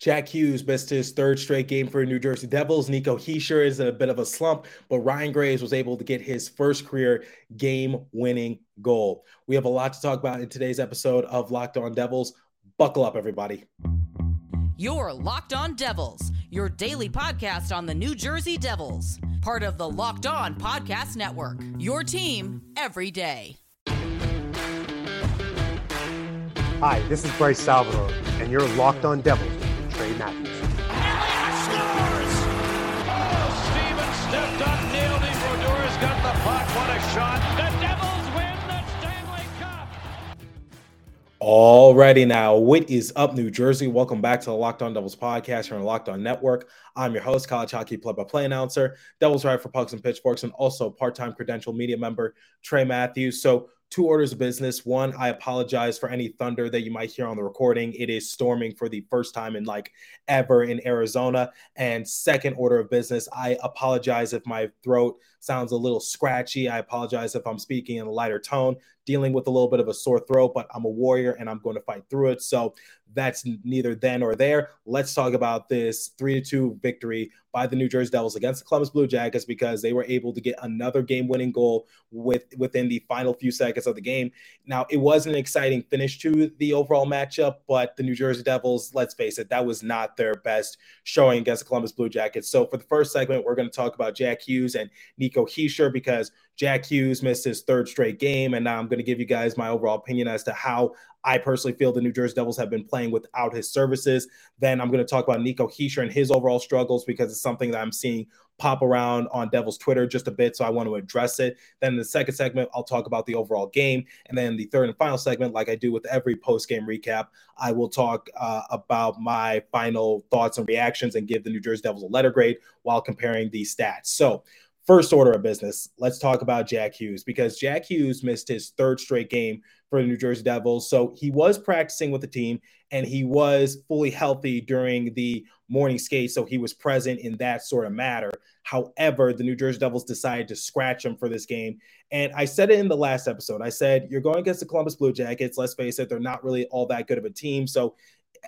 Jack Hughes missed his third straight game for New Jersey Devils. Nico Hischier is in a bit of a slump, but Ryan Graves was able to get his first career game winning goal. We have a lot to talk about in today's episode of Locked On Devils. Buckle up, everybody. You're Locked On Devils, your daily podcast on the New Jersey Devils, part of the Locked On Podcast Network. Your team every day. Hi, this is Bryce Salvador, and you're Locked On Devils Trey Matthews. Elliott scores! Oh, Steven stepped up, nailed it. Brodeur's got the puck. What a shot. The Devils win the Stanley Cup. Alrighty now, what is up, New Jersey? Welcome back to the Locked On Devils podcast here on the Locked On Network. I'm your host, college hockey play-by-play announcer, Devils writer for Pucks and Pitchforks, and also part-time credential media member Trey Matthews. So two orders of business. One, I apologize for any thunder that you might hear on the recording. It is storming for the first time in like ever in Arizona. And second order of business, I apologize if my throat sounds a little scratchy. I apologize if I'm speaking in a lighter tone, dealing with a little bit of a sore throat, but I'm a warrior and I'm going to fight through it. So that's neither then or there. Let's talk about this 3 to 2 victory by the New Jersey Devils against the Columbus Blue Jackets because they were able to get another game winning goal with within the final few seconds of the game. Now, it was an exciting finish to the overall matchup, but the New Jersey Devils, let's face it, that was not their best showing against the Columbus Blue Jackets. So for the first segment, we're going to talk about Jack Hughes and Nico Hischier because Jack Hughes missed his third straight game. And now I'm going to give you guys my overall opinion as to how I personally feel the New Jersey Devils have been playing without his services. Then I'm going to talk about Nico Hischier and his overall struggles because it's something that I'm seeing pop around on Devils Twitter just a bit. So I want to address it. Then in the second segment, I'll talk about the overall game. And then the third and final segment, like I do with every post game recap, I will talk uh, about my final thoughts and reactions and give the New Jersey Devils a letter grade while comparing the stats. So First order of business, let's talk about Jack Hughes because Jack Hughes missed his third straight game for the New Jersey Devils. So he was practicing with the team and he was fully healthy during the morning skate. So he was present in that sort of matter. However, the New Jersey Devils decided to scratch him for this game. And I said it in the last episode. I said, You're going against the Columbus Blue Jackets. Let's face it, they're not really all that good of a team. So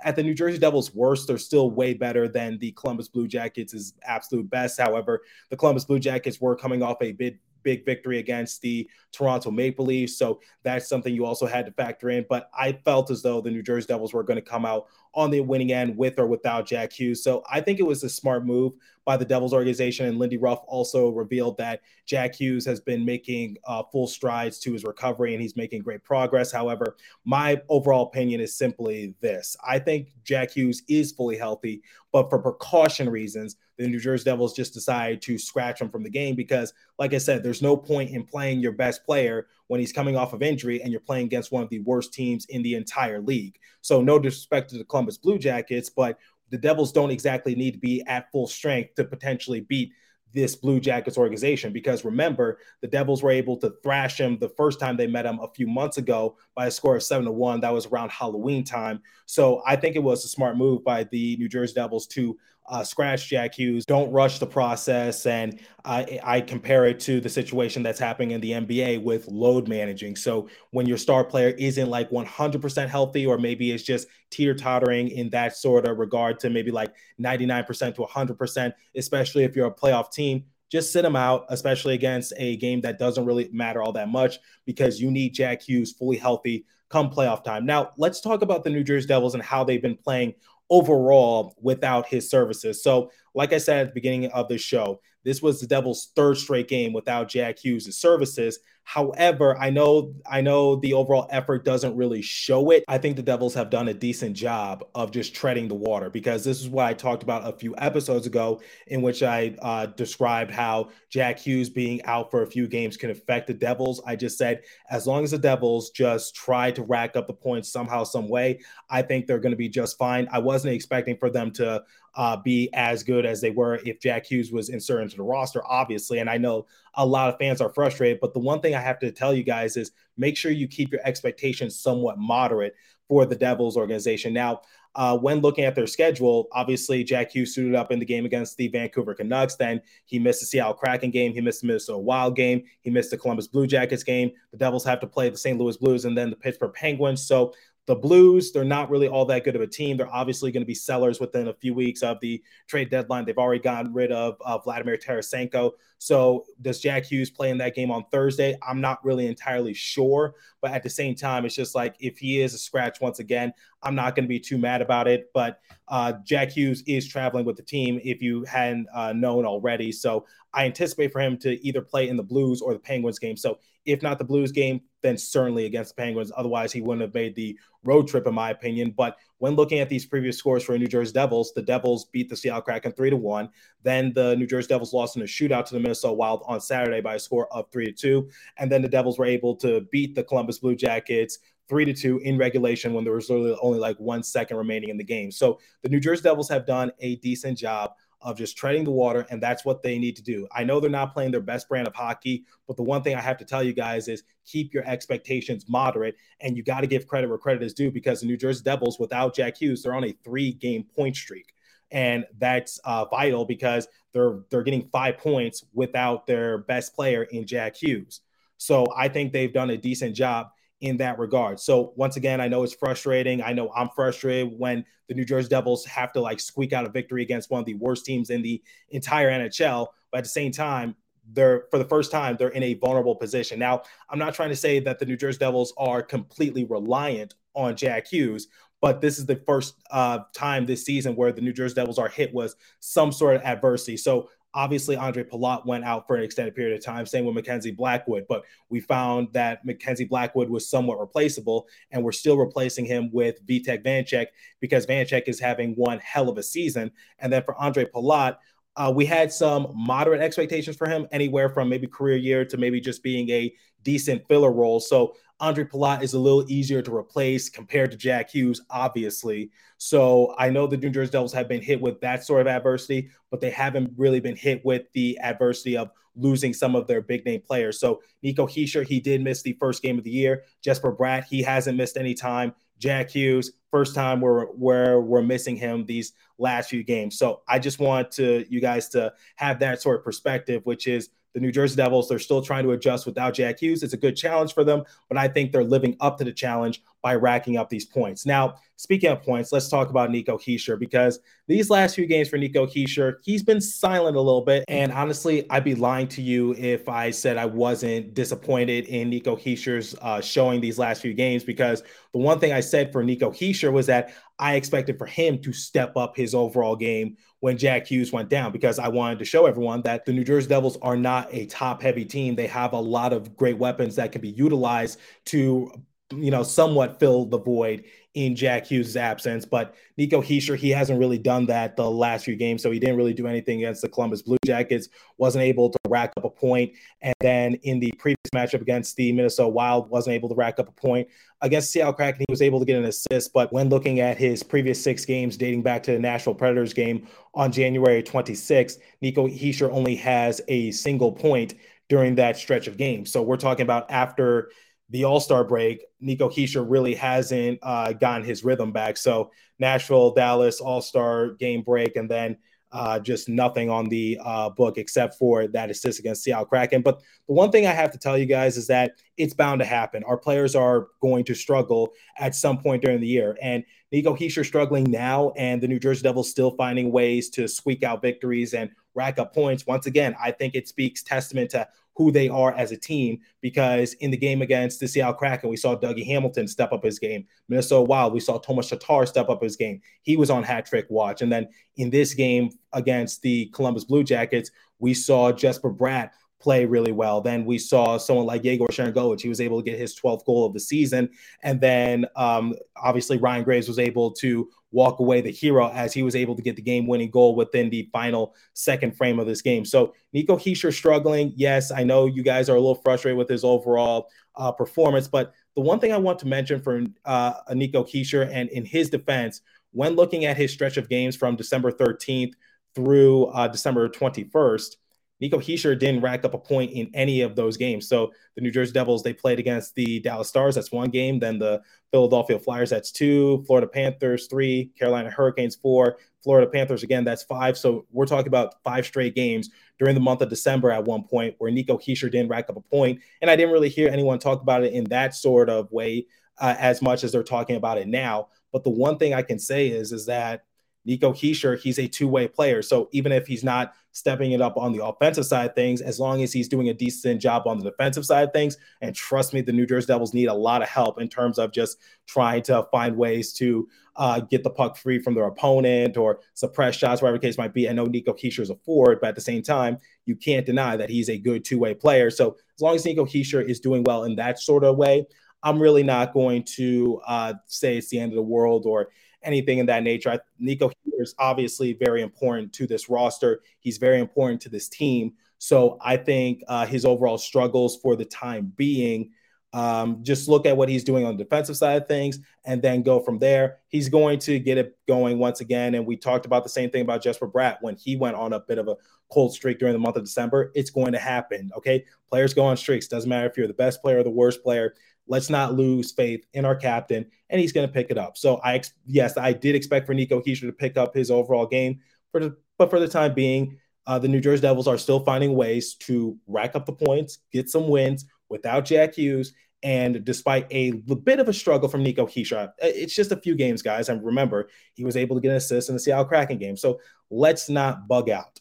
at the New Jersey Devils' worst, they're still way better than the Columbus Blue Jackets' absolute best. However, the Columbus Blue Jackets were coming off a big, big victory against the Toronto Maple Leafs. So that's something you also had to factor in. But I felt as though the New Jersey Devils were going to come out on the winning end with or without Jack Hughes. So I think it was a smart move by the Devils organization. And Lindy Ruff also revealed that Jack Hughes has been making uh, full strides to his recovery and he's making great progress. However, my overall opinion is simply this I think Jack Hughes is fully healthy, but for precaution reasons, the New Jersey Devils just decided to scratch him from the game because, like I said, there's no point in playing your best player when he's coming off of injury and you're playing against one of the worst teams in the entire league. So, no disrespect to the Columbus Blue Jackets, but the Devils don't exactly need to be at full strength to potentially beat this Blue Jackets organization because remember, the Devils were able to thrash him the first time they met him a few months ago by a score of seven to one. That was around Halloween time. So I think it was a smart move by the New Jersey Devils to uh, scratch Jack Hughes. Don't rush the process. And I, I compare it to the situation that's happening in the NBA with load managing. So when your star player isn't like 100% healthy, or maybe it's just teeter tottering in that sort of regard to maybe like 99% to 100%, especially if you're a playoff team, just sit him out, especially against a game that doesn't really matter all that much because you need Jack Hughes fully healthy come playoff time. Now, let's talk about the New Jersey Devils and how they've been playing overall without his services. So, like I said at the beginning of the show, this was the Devils' third straight game without Jack Hughes' services. However, I know I know the overall effort doesn't really show it. I think the Devils have done a decent job of just treading the water because this is what I talked about a few episodes ago, in which I uh, described how Jack Hughes being out for a few games can affect the Devils. I just said as long as the Devils just try to rack up the points somehow, some way, I think they're going to be just fine. I wasn't expecting for them to uh, be as good as they were if Jack Hughes was inserted into the roster, obviously. And I know a lot of fans are frustrated, but the one thing I have to tell you guys is make sure you keep your expectations somewhat moderate for the Devils organization. Now, uh, when looking at their schedule, obviously Jack Hughes suited up in the game against the Vancouver Canucks. Then he missed the Seattle Kraken game. He missed the Minnesota Wild game. He missed the Columbus Blue Jackets game. The Devils have to play the St. Louis Blues and then the Pittsburgh Penguins. So the Blues, they're not really all that good of a team. They're obviously going to be sellers within a few weeks of the trade deadline. They've already gotten rid of uh, Vladimir Tarasenko. So does Jack Hughes play in that game on Thursday? I'm not really entirely sure. But at the same time, it's just like if he is a scratch once again, I'm not going to be too mad about it. But uh, Jack Hughes is traveling with the team if you hadn't uh, known already. So I anticipate for him to either play in the Blues or the Penguins game. So if not the Blues game, then certainly against the Penguins. Otherwise, he wouldn't have made the road trip, in my opinion. But when looking at these previous scores for New Jersey Devils, the Devils beat the Seattle Kraken three to one. Then the New Jersey Devils lost in a shootout to the Minnesota Wild on Saturday by a score of three to two. And then the Devils were able to beat the Columbus Blue Jackets three to two in regulation when there was literally only like one second remaining in the game. So the New Jersey Devils have done a decent job of just treading the water, and that's what they need to do. I know they're not playing their best brand of hockey, but the one thing I have to tell you guys is keep your expectations moderate, and you got to give credit where credit is due because the New Jersey Devils, without Jack Hughes, they're on a three-game point streak, and that's uh, vital because they're they're getting five points without their best player in Jack Hughes. So I think they've done a decent job in that regard. So once again, I know it's frustrating. I know I'm frustrated when the New Jersey Devils have to like squeak out a victory against one of the worst teams in the entire NHL. But at the same time, they're for the first time they're in a vulnerable position. Now, I'm not trying to say that the New Jersey Devils are completely reliant on Jack Hughes, but this is the first uh, time this season where the New Jersey Devils are hit with some sort of adversity. So Obviously, Andre Palat went out for an extended period of time, same with Mackenzie Blackwood, but we found that Mackenzie Blackwood was somewhat replaceable, and we're still replacing him with Vitek Vanecek because Vanecek is having one hell of a season. And then for Andre Palat, uh, we had some moderate expectations for him, anywhere from maybe career year to maybe just being a decent filler role. So Andre Palat is a little easier to replace compared to Jack Hughes, obviously. So I know the New Jersey Devils have been hit with that sort of adversity, but they haven't really been hit with the adversity of losing some of their big name players. So Nico Hischier, he did miss the first game of the year. Jesper Bratt, he hasn't missed any time. Jack Hughes, first time we're where we're missing him these last few games. So I just want to you guys to have that sort of perspective, which is the New Jersey Devils, they're still trying to adjust without Jack Hughes. It's a good challenge for them, but I think they're living up to the challenge by racking up these points. Now, speaking of points, let's talk about Nico Hischier because these last few games for Nico Hischier, he's been silent a little bit. And honestly, I'd be lying to you if I said I wasn't disappointed in Nico Hischier's uh, showing these last few games because the one thing I said for Nico Hischier was that I expected for him to step up his overall game when Jack Hughes went down because I wanted to show everyone that the New Jersey Devils are not a top heavy team. They have a lot of great weapons that can be utilized to you know, somewhat fill the void in Jack Hughes' absence. But Nico Hischier, he hasn't really done that the last few games. So he didn't really do anything against the Columbus Blue Jackets, wasn't able to rack up a point. And then in the previous matchup against the Minnesota Wild, wasn't able to rack up a point. Against Seattle Kraken, he was able to get an assist. But when looking at his previous six games dating back to the Nashville Predators game on January 26th, Nico Hischier only has a single point during that stretch of games. So we're talking about after the All Star break, Nico Hischier really hasn't uh, gotten his rhythm back. So Nashville, Dallas, All Star game break, and then uh, just nothing on the uh, book except for that assist against Seattle Kraken. But the one thing I have to tell you guys is that it's bound to happen. Our players are going to struggle at some point during the year. And Nico Hischier struggling now, and the New Jersey Devils still finding ways to squeak out victories and rack up points. Once again, I think it speaks testament to who they are as a team. Because in the game against the Seattle Kraken, we saw Dougie Hamilton step up his game. Minnesota Wild, we saw Thomas Tatar step up his game. He was on hat trick watch. And then in this game against the Columbus Blue Jackets, we saw Jesper Bratt play really well. Then we saw someone like Yegor Sharangovich. He was able to get his 12th goal of the season. And then um, obviously Ryan Graves was able to walk away the hero as he was able to get the game winning goal within the final second frame of this game. So Nico Hischier struggling. Yes, I know you guys are a little frustrated with his overall uh, performance, but the one thing I want to mention for uh, Nico Hischier and in his defense, when looking at his stretch of games from December 13th through uh, December 21st, Nico Hischier didn't rack up a point in any of those games. So the New Jersey Devils, they played against the Dallas Stars. That's one game. Then the Philadelphia Flyers, that's two. Florida Panthers, three. Carolina Hurricanes, four. Florida Panthers, again, that's five. So we're talking about five straight games during the month of December at one point where Nico Hischier didn't rack up a point. And I didn't really hear anyone talk about it in that sort of way uh, as much as they're talking about it now. But the one thing I can say is is that Nico Hischier, he's a two-way player. So even if he's not stepping it up on the offensive side things, as long as he's doing a decent job on the defensive side things, and trust me, the New Jersey Devils need a lot of help in terms of just trying to find ways to uh, get the puck free from their opponent or suppress shots, whatever the case might be. I know Nico Hischier is a forward, but at the same time, you can't deny that he's a good two-way player. So as long as Nico Hischier is doing well in that sort of way, I'm really not going to uh, say it's the end of the world or anything in that nature. I, Nico is obviously very important to this roster. He's very important to this team. So I think uh, his overall struggles for the time being, um, just look at what he's doing on the defensive side of things and then go from there. He's going to get it going once again. And we talked about the same thing about Jesper Bratt when he went on a bit of a cold streak during the month of December. It's going to happen. Okay. Players go on streaks. Doesn't matter if you're the best player or the worst player. Let's not lose faith in our captain, and he's going to pick it up. So I, yes, I did expect for Nico Hischier to pick up his overall game, for the, but for the time being, uh, the New Jersey Devils are still finding ways to rack up the points, get some wins without Jack Hughes, and despite a bit of a struggle from Nico Hischier, uh, it's just a few games, guys. And remember, he was able to get an assist in the Seattle Kraken game. So let's not bug out.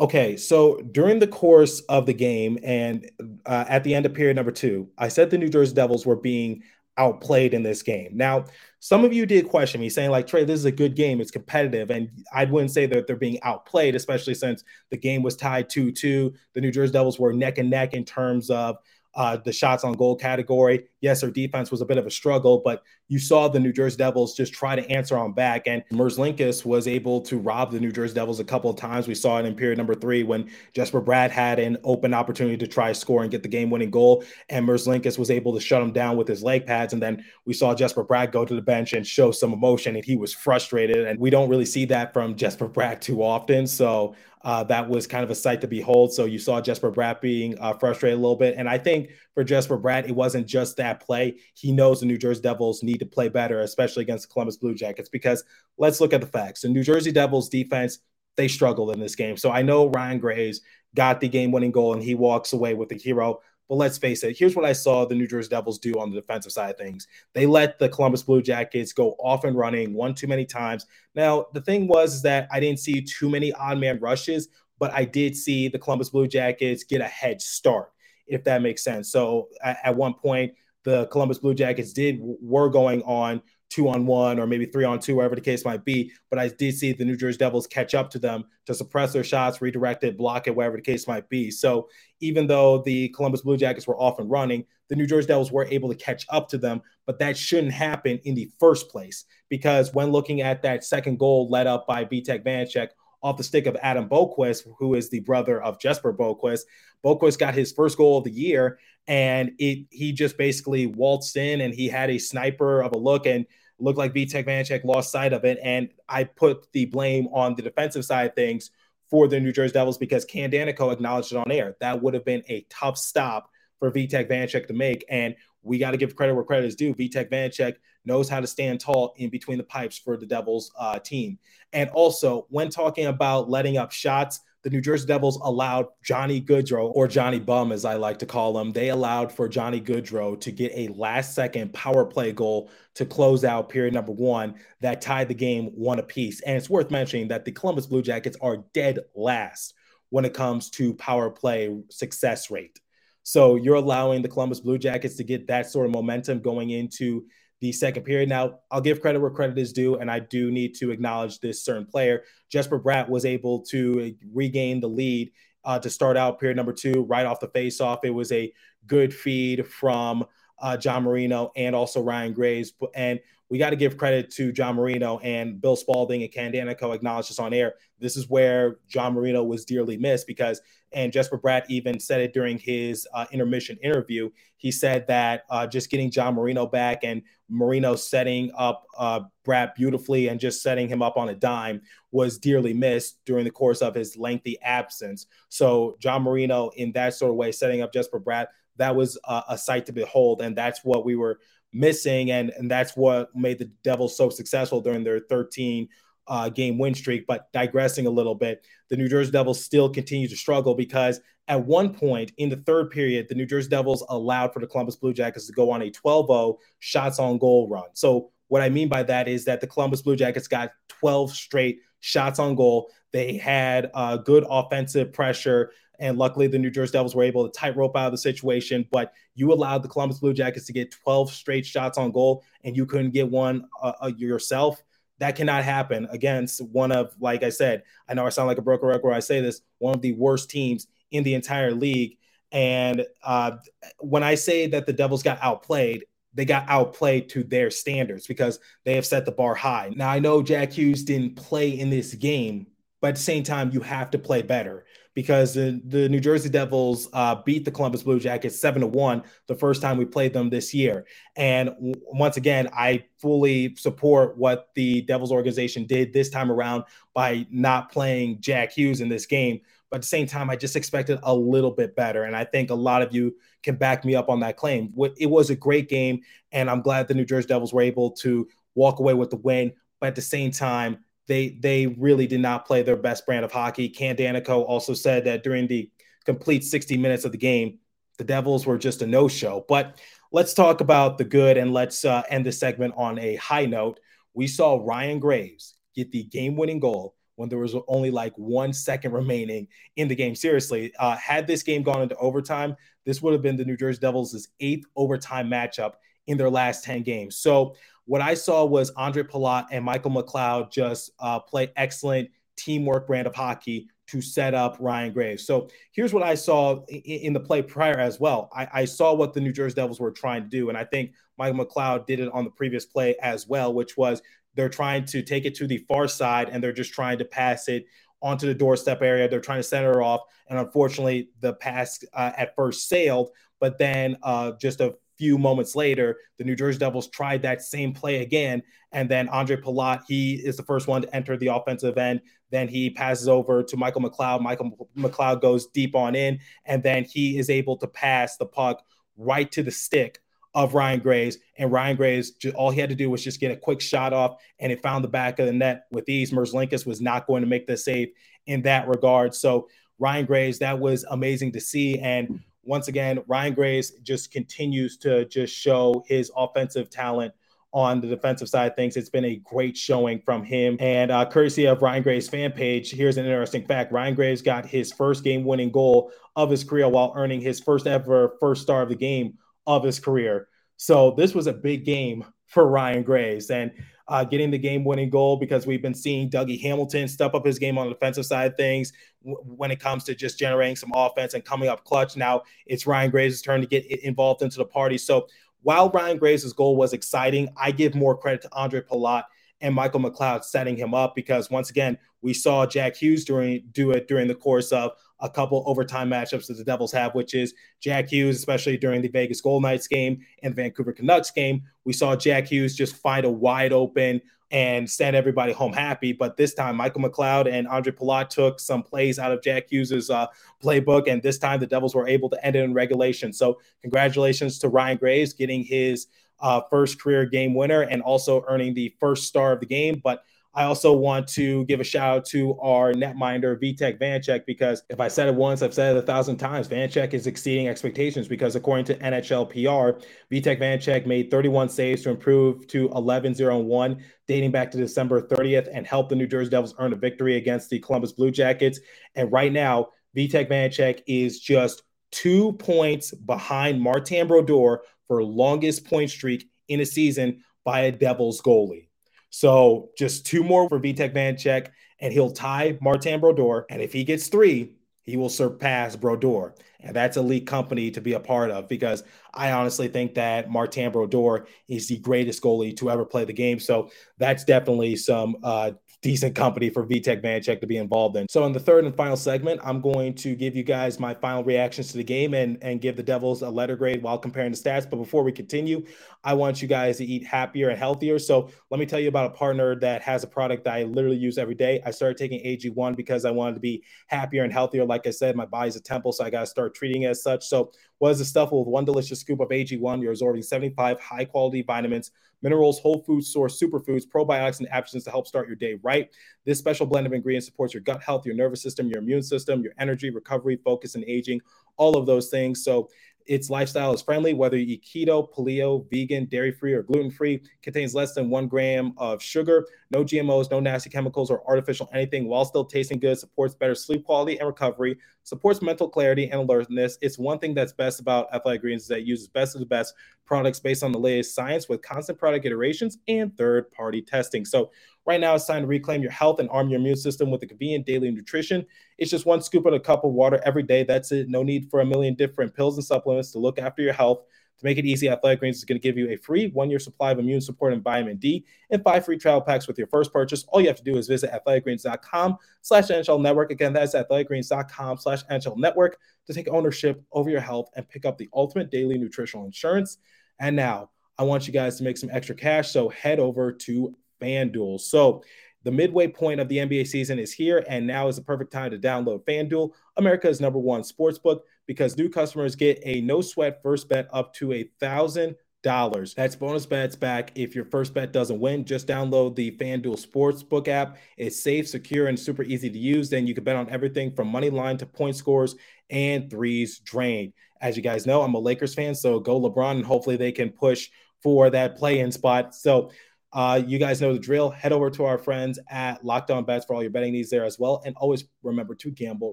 Okay, so during the course of the game and uh, at the end of period number two, I said the New Jersey Devils were being outplayed in this game. Now, some of you did question me saying, like, Trey, this is a good game. It's competitive. And I wouldn't say that they're being outplayed, especially since the game was tied 2 2. The New Jersey Devils were neck and neck in terms of uh, the shots on goal category. Yes, their defense was a bit of a struggle, but you saw the New Jersey Devils just try to answer on back. And Merzlikins was able to rob the New Jersey Devils a couple of times. We saw it in period number three when Jesper Bratt had an open opportunity to try score and get the game winning goal. And Merzlikins was able to shut him down with his leg pads. And then we saw Jesper Bratt go to the bench and show some emotion, and he was frustrated. And we don't really see that from Jesper Bratt too often. So uh, that was kind of a sight to behold. So you saw Jesper Bratt being uh, frustrated a little bit. And I think for Jesper Bratt, it wasn't just that play. He knows the New Jersey Devils need to play better, especially against the Columbus Blue Jackets, because let's look at the facts. The New Jersey Devils defense, they struggled in this game. So I know Ryan Graves got the game winning goal and he walks away with the hero. But let's face it, here's what I saw the New Jersey Devils do on the defensive side of things. They let the Columbus Blue Jackets go off and running one too many times. Now, the thing was that I didn't see too many odd man rushes, but I did see the Columbus Blue Jackets get a head start, if that makes sense. So at, at one point, the Columbus Blue Jackets did were going on two on one or maybe three on two, wherever the case might be. But I did see the New Jersey Devils catch up to them to suppress their shots, redirect it, block it, whatever the case might be. So even though the Columbus Blue Jackets were off and running, the New Jersey Devils were able to catch up to them. But that shouldn't happen in the first place because when looking at that second goal led up by Vitek Vanecek off the stick of Adam Boqvist, who is the brother of Jesper Boqvist. Boqvist got his first goal of the year, and it he just basically waltzed in and he had a sniper of a look and looked like Vitek Vanecek lost sight of it. And I put the blame on the defensive side things for the New Jersey Devils because Ken Daneyko acknowledged it on air. That would have been a tough stop for Vitek Vanecek to make. And we got to give credit where credit is due. Vitek Vanecek knows how to stand tall in between the pipes for the Devils uh, team. And also, when talking about letting up shots, the New Jersey Devils allowed Johnny Gaudreau, or Johnny Bum as I like to call him, they allowed for Johnny Gaudreau to get a last second power play goal to close out period number one that tied the game one apiece. And it's worth mentioning that the Columbus Blue Jackets are dead last when it comes to power play success rate. So you're allowing the Columbus Blue Jackets to get that sort of momentum going into the second period. Now, I'll give credit where credit is due, and I do need to acknowledge this certain player. Jesper Bratt was able to regain the lead uh, to start out period number two right off the faceoff. It was a good feed from uh, John Marino and also Ryan Graves. And we got to give credit to John Marino and Bill Spaulding and Ken Daneyko acknowledged this on air. This is where John Marino was dearly missed because, and Jesper Bratt even said it during his uh, intermission interview. He said that uh, just getting John Marino back and Marino setting up uh, Bratt beautifully and just setting him up on a dime was dearly missed during the course of his lengthy absence. So John Marino, in that sort of way, setting up Jesper Bratt, that was a sight to behold, and that's what we were missing, and and that's what made the Devils so successful during their 13 uh, game win streak. But digressing a little bit, the New Jersey Devils still continue to struggle because At one point in the third period, the New Jersey Devils allowed for the Columbus Blue Jackets to go on a 12 0 shots on goal run. So, what I mean by that is that the Columbus Blue Jackets got 12 straight shots on goal. They had uh, good offensive pressure. And luckily, the New Jersey Devils were able to tightrope out of the situation. But you allowed the Columbus Blue Jackets to get 12 straight shots on goal, and you couldn't get one uh, uh, yourself. That cannot happen against one of, like I said, I know I sound like a broken record when I say this, one of the worst teams in the entire league. And uh, when I say that the Devils got outplayed, they got outplayed to their standards because they have set the bar high. Now, I know Jack Hughes didn't play in this game, but at the same time, you have to play better because the, the New Jersey Devils uh, beat the Columbus Blue Jackets seven to one the first time we played them this year. And w- once again, I fully support what the Devils organization did this time around by not playing Jack Hughes in this game. But at the same time, I just expected a little bit better. And I think a lot of you can back me up on that claim. It was a great game, and I'm glad the New Jersey Devils were able to walk away with the win. But at the same time, they they really did not play their best brand of hockey. Ken Daneyko also said that during the complete 60 minutes of the game, the Devils were just a no-show. But let's talk about the good and let's uh, end the segment on a high note. We saw Ryan Graves get the game-winning goal when there was only like one second remaining in the game. Seriously, uh, had this game gone into overtime, this would have been the New Jersey Devils' eighth overtime matchup in their last 10 games. So what I saw was Andre Palat and Michael McLeod just uh, play excellent teamwork brand of hockey to set up Ryan Graves. So here's what I saw in, in the play prior as well. I, I, saw what the New Jersey Devils were trying to do, and I think Michael McLeod did it on the previous play as well, which was they're trying to take it to the far side and they're just trying to pass it onto the doorstep area. They're trying to center off, and unfortunately, the pass uh, at first sailed, but then uh, just a few moments later, the New Jersey Devils tried that same play again. And then Andre Palat, he is the first one to enter the offensive end. Then he passes over to Michael McLeod. Michael McLeod goes deep on in, and then he is able to pass the puck right to the stick of Ryan Graves. And Ryan Graves, all he had to do was just get a quick shot off, and it found the back of the net with ease. Merzlikins was not going to make the save in that regard. So Ryan Graves, that was amazing to see. And once again, Ryan Graves just continues to just show his offensive talent on the defensive side things. It's been a great showing from him. And uh, courtesy of Ryan Graves' fan page, here's an interesting fact Ryan Graves got his first game winning goal of his career while earning his first ever first star of the game of his career. So this was a big game for Ryan Graves. And uh, getting the game winning goal because we've been seeing Dougie Hamilton step up his game on the defensive side of things w- when it comes to just generating some offense and coming up clutch. Now it's Ryan Graves' turn to get involved into the party. So while Ryan Graves' goal was exciting, I give more credit to Andre Palat and Michael McLeod setting him up because once again, we saw Jack Hughes during do it during the course of a couple overtime matchups that the Devils have, which is Jack Hughes, especially during the Vegas Gold Knights game and Vancouver Canucks game. We saw Jack Hughes just find a wide open and send everybody home happy. But this time, Michael McLeod and Andre Palat took some plays out of Jack Hughes's uh, playbook, and this time the Devils were able to end it in regulation. So, congratulations to Ryan Graves getting his uh, first career game winner and also earning the first star of the game. But I also want to give a shout out to our netminder Vitek Vanecek because if I said it once, I've said it a thousand times. Vanecek is exceeding expectations because according to NHL PR, Vitek Vanecek made 31 saves to improve to 11 0 1 dating back to December 30th and helped the New Jersey Devils earn a victory against the Columbus Blue Jackets. And right now, Vitek Vanecek is just two points behind Martin Brodeur for longest point streak in a season by a Devils goalie. So just two more for Vitek Vanecek, and he'll tie Martin Brodeur. And if he gets three, he will surpass Brodeur. And that's a elite company to be a part of because I honestly think that Martin Brodeur is the greatest goalie to ever play the game. So that's definitely some uh, decent company for Vitek Vanecek to be involved in. So in the third and final segment, I'm going to give you guys my final reactions to the game and, and give the Devils a letter grade while comparing the stats. But before we continue, I want you guys to eat happier and healthier. So let me tell you about a partner that has a product that I literally use every day. I started taking AG1 because I wanted to be happier and healthier. Like I said, my body's a temple, so I got to start treating it as such. So what is the stuff with one delicious scoop of AG1? You're absorbing 75 high quality vitamins minerals, whole food source, superfoods, probiotics, and adaptogens to help start your day right. This special blend of ingredients supports your gut health, your nervous system, your immune system, your energy, recovery, focus, and aging, all of those things. So its lifestyle is friendly, whether you eat keto, paleo, vegan, dairy free, or gluten free. Contains less than one gram of sugar, no GMOs, no nasty chemicals or artificial anything, while still tasting good. Supports better sleep quality and recovery. Supports mental clarity and alertness. It's one thing that's best about Athletic Greens is that it uses best of the best products based on the latest science with constant product iterations and third party testing. So Right now, it's time to reclaim your health and arm your immune system with a convenient daily nutrition. It's just one scoop of a cup of water every day. That's it. No need for a million different pills and supplements to look after your health. To make it easy, Athletic Greens is going to give you a free one year supply of immune support and vitamin D and five free travel packs with your first purchase. All you have to do is visit athleticgreens.com slash NHL network. Again, that's athleticgreens.com slash NHL network to take ownership over your health and pick up the ultimate daily nutritional insurance. And now, I want you guys to make some extra cash. So head over to FanDuel. So the midway point of the NBA season is here, and now is the perfect time to download FanDuel, America's number one sports book, because new customers get a no sweat first bet up to a thousand dollars. That's bonus bets back if your first bet doesn't win. Just download the FanDuel Sportsbook app. It's safe, secure, and super easy to use. Then you can bet on everything from money line to point scores and threes drained. As you guys know, I'm a Lakers fan, so go LeBron, and hopefully they can push for that play-in spot. So uh, you guys know the drill. Head over to our friends at Locked On Bets for all your betting needs there as well. And always remember to gamble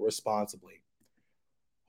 responsibly.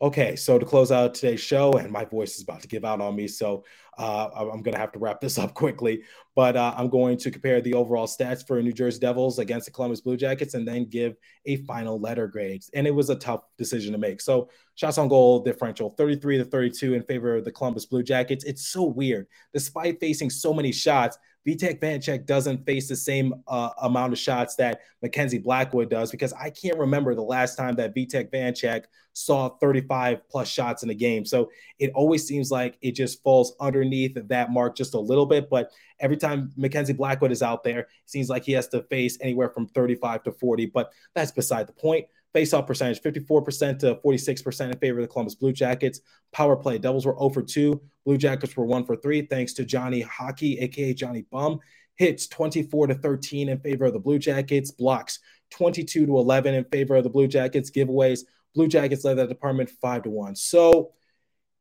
Okay, so to close out today's show, and my voice is about to give out on me, so uh, I'm going to have to wrap this up quickly. But uh, I'm going to compare the overall stats for New Jersey Devils against the Columbus Blue Jackets and then give a final letter grade. And it was a tough decision to make. So, shots on goal differential 33 to 32 in favor of the Columbus Blue Jackets. It's so weird. Despite facing so many shots, Vitek Vanecek doesn't face the same uh, amount of shots that Mackenzie Blackwood does because I can't remember the last time that Vitek Vanecek saw 35 plus shots in a game. So it always seems like it just falls underneath that mark just a little bit. But every time Mackenzie Blackwood is out there, it seems like he has to face anywhere from 35 to 40. But that's beside the point. Faceoff percentage 54% to 46% in favor of the Columbus Blue Jackets. Power play Devils were 0 for 2. Blue Jackets were 1 for 3, thanks to Johnny Hockey, aka Johnny Bum. Hits 24 to 13 in favor of the Blue Jackets. Blocks 22 to 11 in favor of the Blue Jackets. Giveaways Blue Jackets led that department 5 to 1. So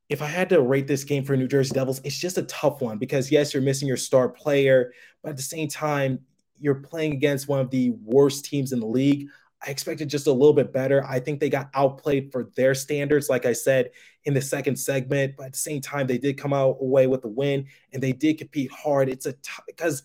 if I had to rate this game for New Jersey Devils, it's just a tough one because yes, you're missing your star player, but at the same time, you're playing against one of the worst teams in the league. I expected just a little bit better. I think they got outplayed for their standards, like I said in the second segment. But at the same time, they did come out away with the win, and they did compete hard. It's a because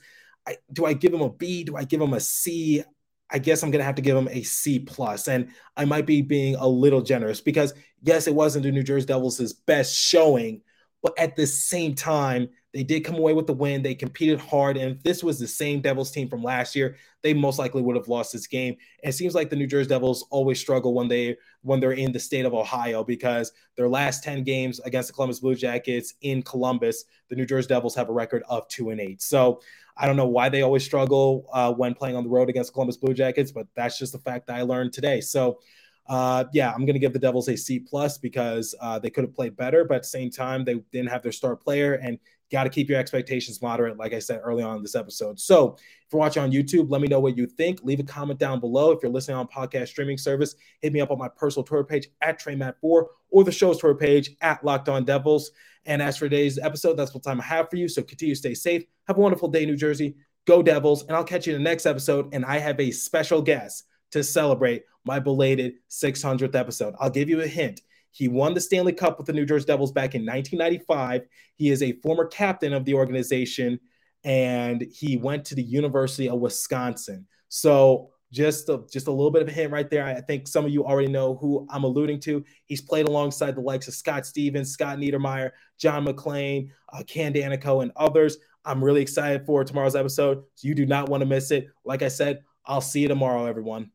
I do I give them a B? Do I give them a C? I guess I'm gonna have to give them a C plus, and I might be being a little generous because yes, it wasn't the New Jersey Devils' best showing, but at the same time, they did come away with the win. They competed hard. And if this was the same Devils team from last year, they most likely would have lost this game. And it seems like the New Jersey Devils always struggle when they when they're in the state of Ohio because their last 10 games against the Columbus Blue Jackets in Columbus, the New Jersey Devils have a record of two and eight. So I don't know why they always struggle uh, when playing on the road against Columbus Blue Jackets, but that's just the fact that I learned today. So uh, yeah, I'm going to give the Devils a C plus because uh, they could have played better, but at the same time, they didn't have their star player, and got to keep your expectations moderate, like I said early on in this episode. So, if you're watching on YouTube, let me know what you think. Leave a comment down below. If you're listening on podcast streaming service, hit me up on my personal Twitter page at TreyMatt4 or the show's Twitter page at Locked On Devils. And as for today's episode, that's what time I have for you. So continue to stay safe. Have a wonderful day, New Jersey. Go Devils. And I'll catch you in the next episode. And I have a special guest to celebrate my belated 600th episode. I'll give you a hint. He won the Stanley Cup with the New Jersey Devils back in 1995. He is a former captain of the organization and he went to the University of Wisconsin. So just a, just a little bit of a hint right there. I think some of you already know who I'm alluding to. He's played alongside the likes of Scott Stevens, Scott Niedermayer, John MacLean, uh, Ken Daneyko, and others. I'm really excited for tomorrow's episode. So you do not want to miss it. Like I said, I'll see you tomorrow, everyone.